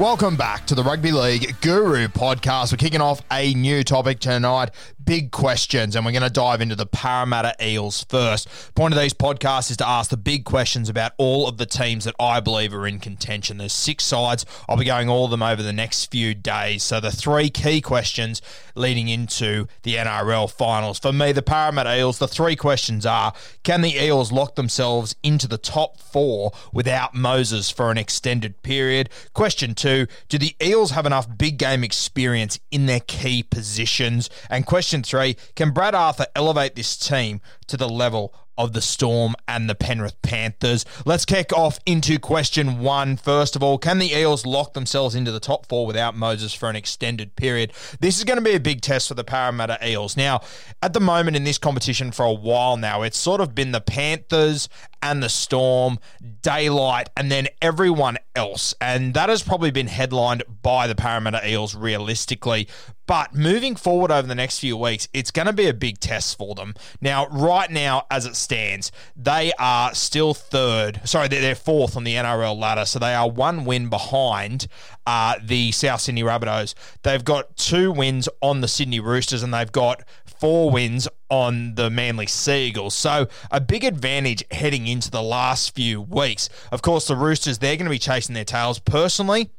Welcome back to the Rugby League Guru podcast. We're kicking off a new topic tonight big questions, and we're going to dive into the Parramatta Eels first. Point of these podcasts is to ask the big questions about all of the teams that I believe are in contention. There's six sides. I'll be going all of them over the next few days. So, the three key questions leading into the NRL finals. For me, the Parramatta Eels, the three questions are can the Eels lock themselves into the top four without Moses for an extended period? Question two, do the Eels have enough big game experience in their key positions? And question three, can Brad Arthur elevate this team to the level of the Storm and the Penrith Panthers. Let's kick off into question one. First of all, can the Eels lock themselves into the top four without Moses for an extended period? This is going to be a big test for the Parramatta Eels. Now, at the moment in this competition for a while now, it's sort of been the Panthers and the Storm, Daylight, and then everyone else. And that has probably been headlined by the Parramatta Eels realistically. But moving forward over the next few weeks, it's going to be a big test for them. Now, right now, as it stands, they are still third. Sorry, they're, fourth on the NRL ladder. So they are one win behind uh, the South Sydney Rabbitohs. They've got two wins on the Sydney Roosters and they've got four wins on the Manly Sea Eagles. So a big advantage heading into the last few weeks. Of course, the Roosters, they're going to be chasing their tails. Personally,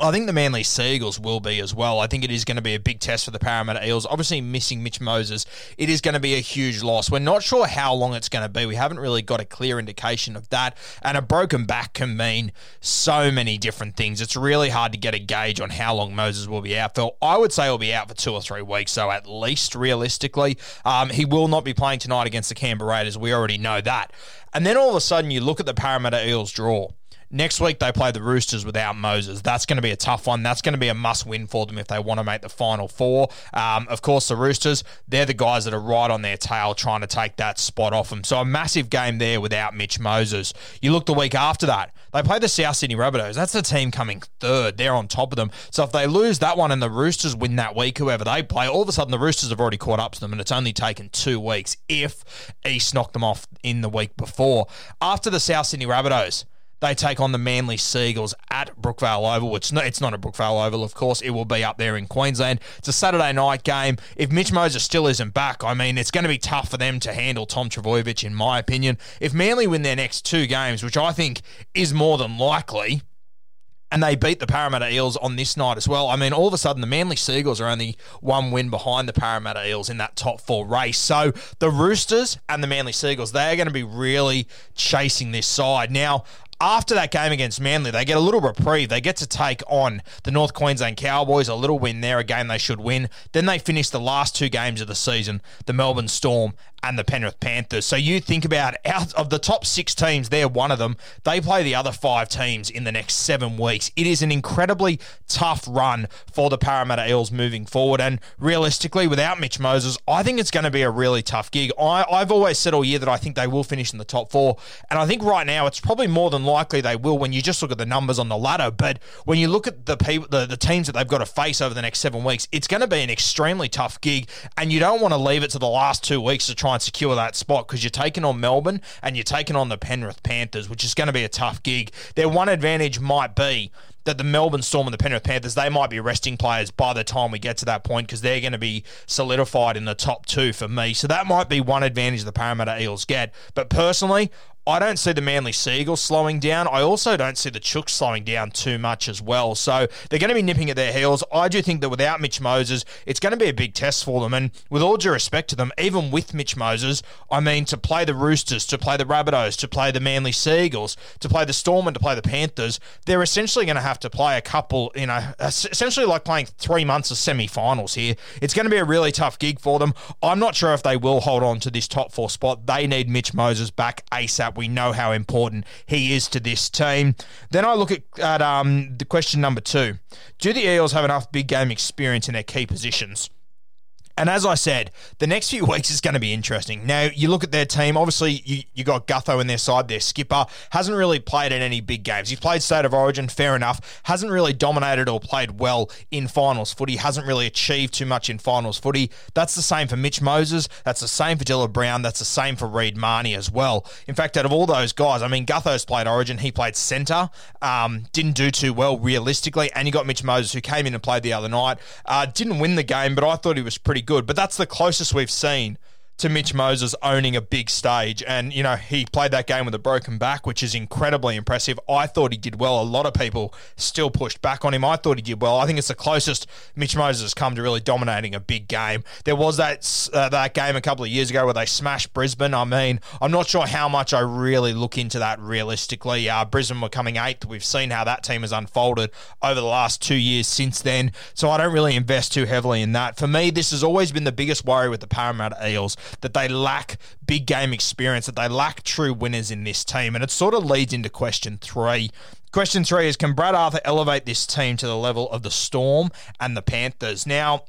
I think the Manly Sea Eagles will be as well. I think it is going to be a big test for the Parramatta Eels. Obviously, missing Mitch Moses, it is going to be a huge loss. We're not sure how long it's going to be. We haven't really got a clear indication of that. And a broken back can mean so many different things. It's really hard to get a gauge on how long Moses will be out for. I would say he'll be out for two or three weeks, so at least realistically. Um, he will not be playing tonight against the Canberra Raiders. We already know that. And then all of a sudden, you look at the Parramatta Eels draw. Next week, they play the Roosters without Moses. That's going to be a tough one. That's going to be a must win for them if they want to make the final four. Um, of course, the Roosters, they're the guys that are right on their tail trying to take that spot off them. So a massive game there without Mitch Moses. You look the week after that, they play the South Sydney Rabbitohs. That's the team coming third. They're on top of them. So if they lose that one and the Roosters win that week, whoever they play, all of a sudden the Roosters have already caught up to them and it's only taken two weeks if East knocked them off in the week before. After the South Sydney Rabbitohs, they take on the Manly Sea Eagles at Brookvale Oval, which it's not a Brookvale Oval, of course. It will be up there in Queensland. It's a Saturday night game. If Mitch Moses still isn't back, I mean, it's going to be tough for them to handle Tom Trbojevic, in my opinion. If Manly win their next two games, which I think is more than likely, and they beat the Parramatta Eels on this night as well. I mean, all of a sudden, the Manly Sea Eagles are only one win behind the Parramatta Eels in that top four race. So the Roosters and the Manly Seagulls, they are going to be really chasing this side. Now, after that game against Manly, they get a little reprieve. They get to take on the North Queensland Cowboys, a little win there, a game they should win. Then they finish the last two games of the season, the Melbourne Storm and the Penrith Panthers. So you think about out of the top six teams, they're one of them. They play the other five teams in the next seven weeks. It is an incredibly tough run for the Parramatta Eels moving forward. And realistically, without Mitch Moses, I think it's going to be a really tough gig. I, I've always said all year that I think they will finish in the top four. And I think right now it's probably more than likely they will when you just look at the numbers on the ladder. But when you look at the people, the, the teams that they've got to face over the next seven weeks, it's going to be an extremely tough gig. And you don't want to leave it to the last two weeks to try and secure that spot because you're taking on Melbourne and you're taking on the Penrith Panthers, which is going to be a tough gig. Their one advantage might be that the Melbourne Storm and the Penrith Panthers, they might be resting players by the time we get to that point because they're going to be solidified in the top two for me. So that might be one advantage the Parramatta Eels get. But personally, I don't see the Manly Sea Eagles slowing down. I also don't see the Chooks slowing down too much as well. So they're going to be nipping at their heels. I do think that without Mitch Moses, it's going to be a big test for them. And with all due respect to them, even with Mitch Moses, I mean, to play the Roosters, to play the Rabbitohs, to play the Manly Seagulls, to play the Storm, and to play the Panthers, they're essentially going to have to play a couple, you know, essentially like playing three months of semi finals here. It's going to be a really tough gig for them. I'm not sure if they will hold on to this top four spot. They need Mitch Moses back ASAP we know how important he is to this team. Then I look at, at um, the question number two Do the Eels have enough big game experience in their key positions? And as I said, the next few weeks is going to be interesting. Now, you look at their team, obviously, you, you got Gutho in their side, their skipper, hasn't really played in any big games. He's played State of Origin, fair enough, hasn't really dominated or played well in finals footy, hasn't really achieved too much in finals footy. That's the same for Mitch Moses, that's the same for Dylan Brown, that's the same for Reed Mahoney as well. In fact, out of all those guys, I mean, Gutho's played Origin, he played centre, um, didn't do too well realistically, and you got Mitch Moses who came in and played the other night, uh, didn't win the game, but I thought he was pretty good. But that's the closest we've seen to Mitch Moses owning a big stage. And, you know, he played that game with a broken back, which is incredibly impressive. I thought he did well. A lot of people still pushed back on him. I thought he did well. I think it's the closest Mitch Moses has come to really dominating a big game. There was that uh, that game a couple of years ago where they smashed Brisbane. I mean, I'm not sure how much I really look into that realistically. Uh, Brisbane were coming eighth. We've seen how that team has unfolded over the last two years since then. So I don't really invest too heavily in that. For me, this has always been the biggest worry with the Parramatta Eels that they lack big game experience, that they lack true winners in this team. And it sort of leads into question three. Question three is Can Brad Arthur elevate this team to the level of the Storm and the Panthers? Now,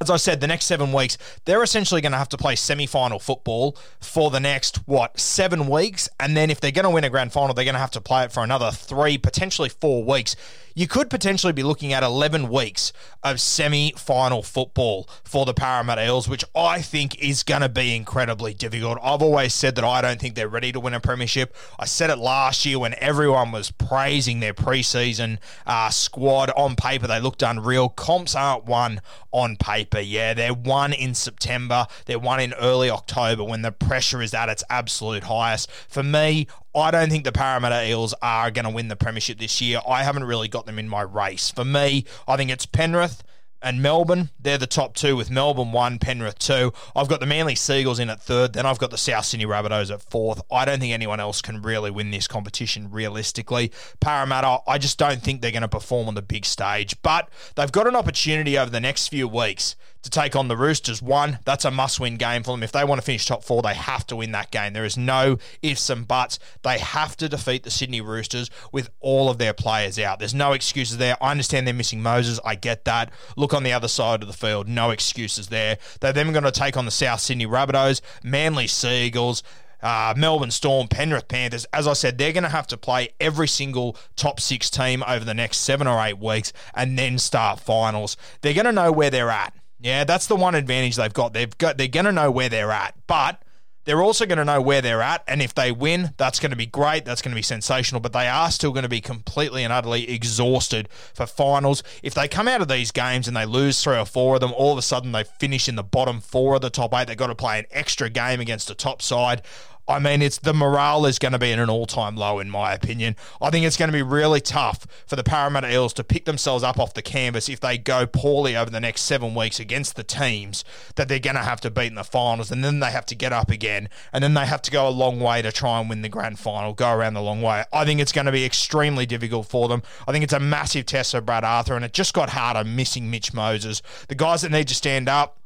as I said, the next seven weeks, they're essentially going to have to play semi final football for the next, what, seven weeks? And then if they're going to win a grand final, they're going to have to play it for another three, potentially four weeks you could potentially be looking at 11 weeks of semi final football for the Parramatta Eels, which I think is going to be incredibly difficult. I've always said that I don't think they're ready to win a premiership. I said it last year when everyone was praising their preseason uh, squad. On paper, they looked unreal. Comps aren't one on paper. Yeah, they're won in September, they're won in early October when the pressure is at its absolute highest. For me, I don't think the Parramatta Eels are going to win the Premiership this year. I haven't really got them in my race. For me, I think it's Penrith and Melbourne. They're the top two with Melbourne one, Penrith two. I've got the Manly Sea Eagles in at third. Then I've got the South Sydney Rabbitohs at fourth. I don't think anyone else can really win this competition realistically. Parramatta, I just don't think they're going to perform on the big stage. But they've got an opportunity over the next few weeks to take on the Roosters. One, that's a must win game for them. If they want to finish top four, they have to win that game. There is no ifs and buts. They have to defeat the Sydney Roosters with all of their players out. There's no excuses there. I understand they're missing Moses. I get that. Look on the other side of the field. No excuses there. They're then going to take on the South Sydney Rabbitohs, Manly Sea Eagles. Uh, Melbourne Storm, Penrith Panthers. As I said, they're going to have to play every single top six team over the next seven or eight weeks and then start finals. They're going to know where they're at. Yeah, that's the one advantage they've got. They've got they're going to know where they're at, but they're also going to know where they're at, and if they win, that's going to be great. That's going to be sensational. But they are still going to be completely and utterly exhausted for finals. If they come out of these games and they lose three or four of them, all of a sudden they finish in the bottom four of the top eight. They've got to play an extra game against a top side. I mean, it's the morale is going to be at an all-time low, in my opinion. I think it's going to be really tough for the Parramatta Eels to pick themselves up off the canvas if they go poorly over the next seven weeks against the teams that they're going to have to beat in the finals, and then they have to get up again, and then they have to go a long way to try and win the grand final, go around the long way. I think it's going to be extremely difficult for them. I think it's a massive test for Brad Arthur, and it just got harder missing Mitch Moses. The guys that need to stand up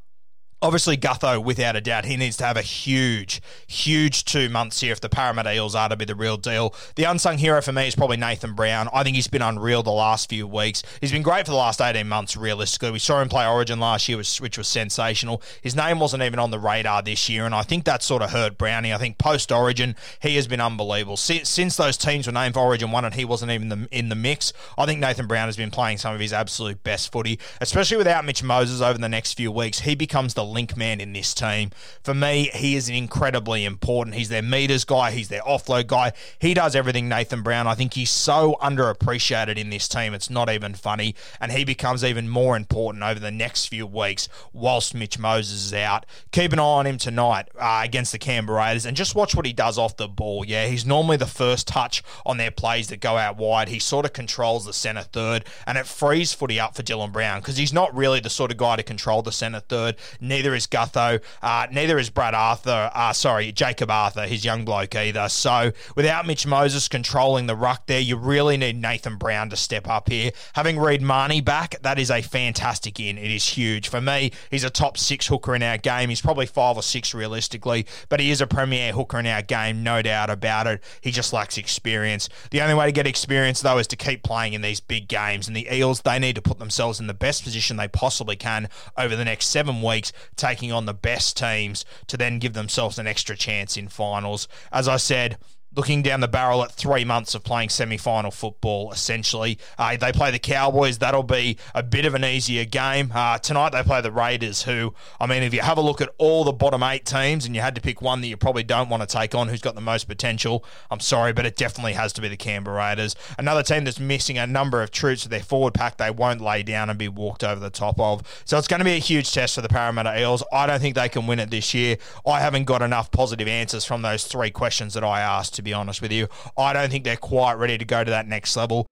Obviously, Gutho, without a doubt, he needs to have a huge, huge two months here if the Parramatta Eels are to be the real deal. The unsung hero for me is probably Nathan Brown. I think he's been unreal the last few weeks. He's been great for the last 18 months, realistically. We saw him play Origin last year, which was sensational. His name wasn't even on the radar this year, and I think that sort of hurt Brownie. I think post Origin, he has been unbelievable. Since, those teams were named for Origin 1 and he wasn't even in the mix, I think Nathan Brown has been playing some of his absolute best footy, especially without Mitch Moses over the next few weeks. He becomes the link man in this team. For me, he is an incredibly important. He's their meters guy, he's their offload guy. He does everything, Nathan Brown. I think he's so underappreciated in this team, it's not even funny. And he becomes even more important over the next few weeks whilst Mitch Moses is out. Keep an eye on him tonight uh, against the Canberra Raiders and just watch what he does off the ball. Yeah, he's normally the first touch on their plays that go out wide. He sort of controls the centre third and it frees footy up for Dylan Brown because he's not really the sort of guy to control the centre third. Neither is Gutho. Uh, neither is Brad Arthur. Uh, sorry, Jacob Arthur, his young bloke either. So without Mitch Moses controlling the ruck there, you really need Nathan Brown to step up here. Having Reed Mahoney back, that is a fantastic in. It is huge. For me, he's a top six hooker in our game. He's probably five or six realistically, but he is a premier hooker in our game, no doubt about it. He just lacks experience. The only way to get experience, though, is to keep playing in these big games. And the Eels, they need to put themselves in the best position they possibly can over the next seven weeks, taking on the best teams to then give themselves an extra chance in finals. As I said, looking down the barrel at three months of playing semi final football, essentially. Uh, they play the Cowboys. That'll be a bit of an easier game. Uh, tonight they play the Raiders, who, I mean, if you have a look at all the bottom eight teams and you had to pick one that you probably don't want to take on who's got the most potential, I'm sorry, but it definitely has to be the Canberra Raiders. Another team that's missing a number of troops to their forward pack they won't lay down and be walked over the top of. So it's going to be a huge test for the Parramatta Eels. I don't think they can win it this year. I haven't got enough positive answers from those three questions that I asked to be honest with you. I don't think they're quite ready to go to that next level.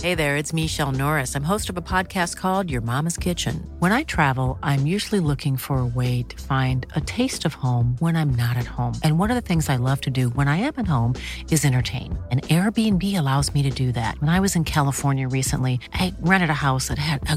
Hey there, it's Michelle Norris. I'm host of a podcast called Your Mama's Kitchen. When I travel, I'm usually looking for a way to find a taste of home when I'm not at home. And one of the things I love to do when I am at home is entertain. And Airbnb allows me to do that. When I was in California recently, I rented a house that had a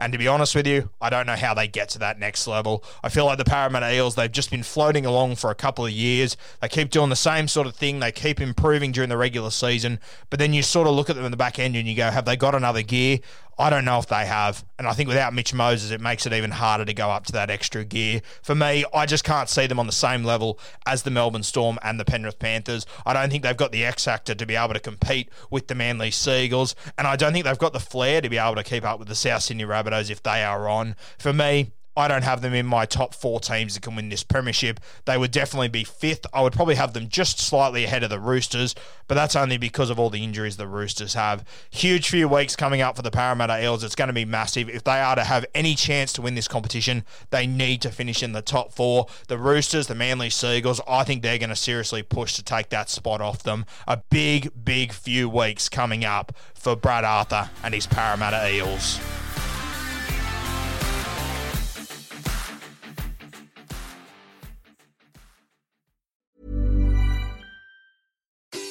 And to be honest with you, I don't know how they get to that next level. I feel like the Parramatta Eels, they've just been floating along for a couple of years. They keep doing the same sort of thing. They keep improving during the regular season. But then you sort of look at them in the back end and you go, have they got another gear? I don't know if they have. And I think without Mitch Moses, it makes it even harder to go up to that extra gear. For me, I just can't see them on the same level as the Melbourne Storm and the Penrith Panthers. I don't think they've got the X factor to be able to compete with the Manly Sea Eagles. And I don't think they've got the flair to be able to keep up with the South Sydney Rabbitohs if they are on. For me, I don't have them in my top four teams that can win this premiership. They would definitely be fifth. I would probably have them just slightly ahead of the Roosters, but that's only because of all the injuries the Roosters have. Huge few weeks coming up for the Parramatta Eels. It's going to be massive. If they are to have any chance to win this competition, they need to finish in the top four. The Roosters, the Manly Sea Eagles, I think they're going to seriously push to take that spot off them. A big, big few weeks coming up for Brad Arthur and his Parramatta Eels.